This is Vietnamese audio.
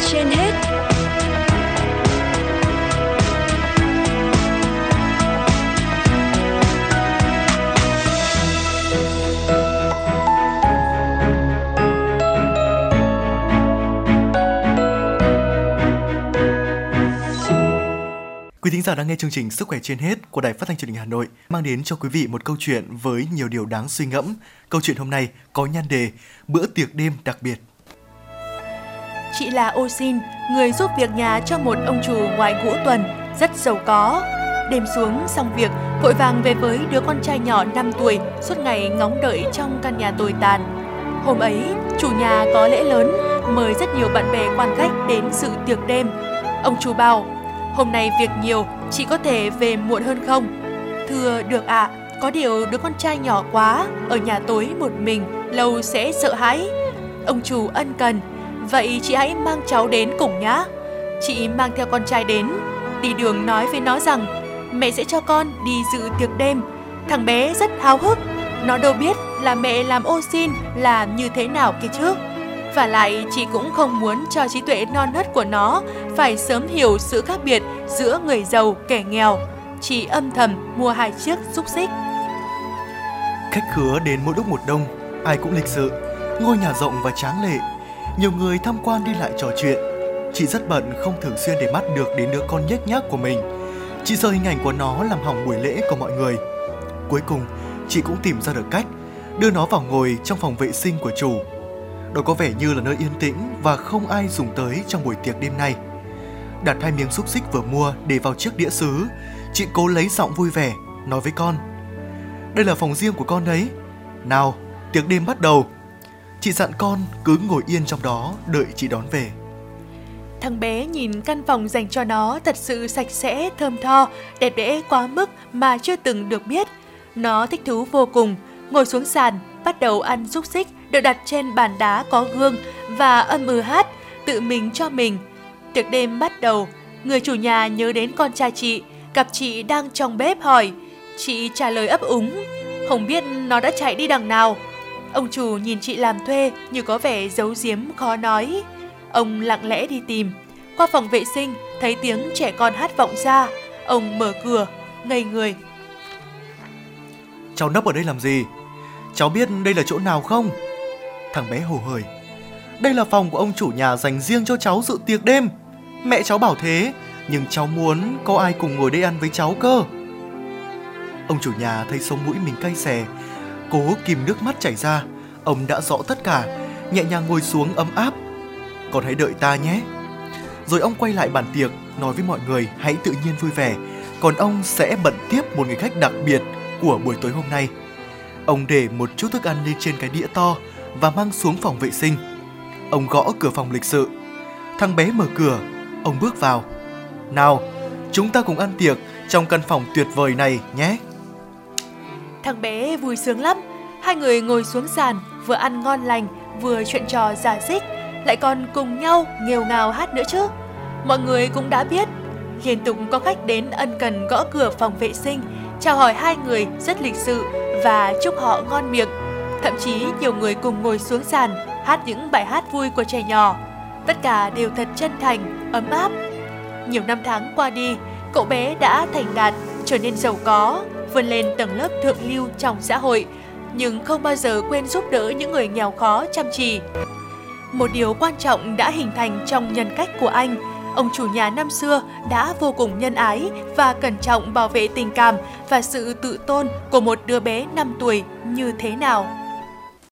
trên hết Quý thính giả đang nghe chương trình Sức khỏe trên hết của Đài Phát thanh Truyền hình Hà Nội mang đến cho quý vị một câu chuyện với nhiều điều đáng suy ngẫm. Câu chuyện hôm nay có nhan đề Bữa tiệc đêm đặc biệt. Chị là Ô Xin, người giúp việc nhà cho một ông chủ ngoài ngũ tuần, rất giàu có. Đêm xuống xong việc, vội vàng về với đứa con trai nhỏ 5 tuổi, suốt ngày ngóng đợi trong căn nhà tồi tàn. Hôm ấy, chủ nhà có lễ lớn, mời rất nhiều bạn bè quan khách đến dự tiệc đêm. Ông chủ bảo, hôm nay việc nhiều, chị có thể về muộn hơn không? Thưa, được ạ, à, có điều đứa con trai nhỏ quá, ở nhà tối một mình, lâu sẽ sợ hãi. Ông chủ ân cần, vậy chị hãy mang cháu đến cùng nhá. Chị mang theo con trai đến, đi đường nói với nó rằng mẹ sẽ cho con đi dự tiệc đêm. Thằng bé rất háo hức, nó đâu biết là mẹ làm ô xin là như thế nào kia trước. Và lại chị cũng không muốn cho trí tuệ non nớt của nó phải sớm hiểu sự khác biệt giữa người giàu kẻ nghèo. Chị âm thầm mua hai chiếc xúc xích. Khách khứa đến mỗi lúc một đông, ai cũng lịch sự, ngôi nhà rộng và tráng lệ. Nhiều người tham quan đi lại trò chuyện. Chị rất bận không thường xuyên để mắt được đến đứa con nhếch nhác của mình. Chị sợ hình ảnh của nó làm hỏng buổi lễ của mọi người. Cuối cùng, chị cũng tìm ra được cách đưa nó vào ngồi trong phòng vệ sinh của chủ đó có vẻ như là nơi yên tĩnh và không ai dùng tới trong buổi tiệc đêm nay. Đặt hai miếng xúc xích vừa mua để vào chiếc đĩa sứ, chị cố lấy giọng vui vẻ, nói với con. Đây là phòng riêng của con đấy. Nào, tiệc đêm bắt đầu. Chị dặn con cứ ngồi yên trong đó đợi chị đón về. Thằng bé nhìn căn phòng dành cho nó thật sự sạch sẽ, thơm tho, đẹp đẽ quá mức mà chưa từng được biết. Nó thích thú vô cùng, ngồi xuống sàn, bắt đầu ăn xúc xích được đặt trên bàn đá có gương và âm ừ hát, tự mình cho mình. Tiệc đêm bắt đầu, người chủ nhà nhớ đến con trai chị, gặp chị đang trong bếp hỏi. Chị trả lời ấp úng, không biết nó đã chạy đi đằng nào. Ông chủ nhìn chị làm thuê như có vẻ giấu giếm khó nói. Ông lặng lẽ đi tìm. Qua phòng vệ sinh, thấy tiếng trẻ con hát vọng ra. Ông mở cửa, ngây người. Cháu nấp ở đây làm gì? Cháu biết đây là chỗ nào không? Thằng bé hồ hởi. Đây là phòng của ông chủ nhà dành riêng cho cháu dự tiệc đêm. Mẹ cháu bảo thế, nhưng cháu muốn có ai cùng ngồi đây ăn với cháu cơ. Ông chủ nhà thấy sống mũi mình cay xè, cố kìm nước mắt chảy ra. Ông đã rõ tất cả, nhẹ nhàng ngồi xuống ấm áp. Con hãy đợi ta nhé. Rồi ông quay lại bàn tiệc, nói với mọi người hãy tự nhiên vui vẻ. Còn ông sẽ bận tiếp một người khách đặc biệt của buổi tối hôm nay. Ông để một chút thức ăn lên trên cái đĩa to và mang xuống phòng vệ sinh. Ông gõ cửa phòng lịch sự. Thằng bé mở cửa, ông bước vào. Nào, chúng ta cùng ăn tiệc trong căn phòng tuyệt vời này nhé. Thằng bé vui sướng lắm. Hai người ngồi xuống sàn, vừa ăn ngon lành, vừa chuyện trò giả dích, lại còn cùng nhau nghêu ngào hát nữa chứ. Mọi người cũng đã biết, liên tục có khách đến ân cần gõ cửa phòng vệ sinh, chào hỏi hai người rất lịch sự và chúc họ ngon miệng. Thậm chí nhiều người cùng ngồi xuống sàn hát những bài hát vui của trẻ nhỏ. Tất cả đều thật chân thành, ấm áp. Nhiều năm tháng qua đi, cậu bé đã thành đạt, trở nên giàu có, vươn lên tầng lớp thượng lưu trong xã hội, nhưng không bao giờ quên giúp đỡ những người nghèo khó chăm chỉ. Một điều quan trọng đã hình thành trong nhân cách của anh – ông chủ nhà năm xưa đã vô cùng nhân ái và cẩn trọng bảo vệ tình cảm và sự tự tôn của một đứa bé 5 tuổi như thế nào.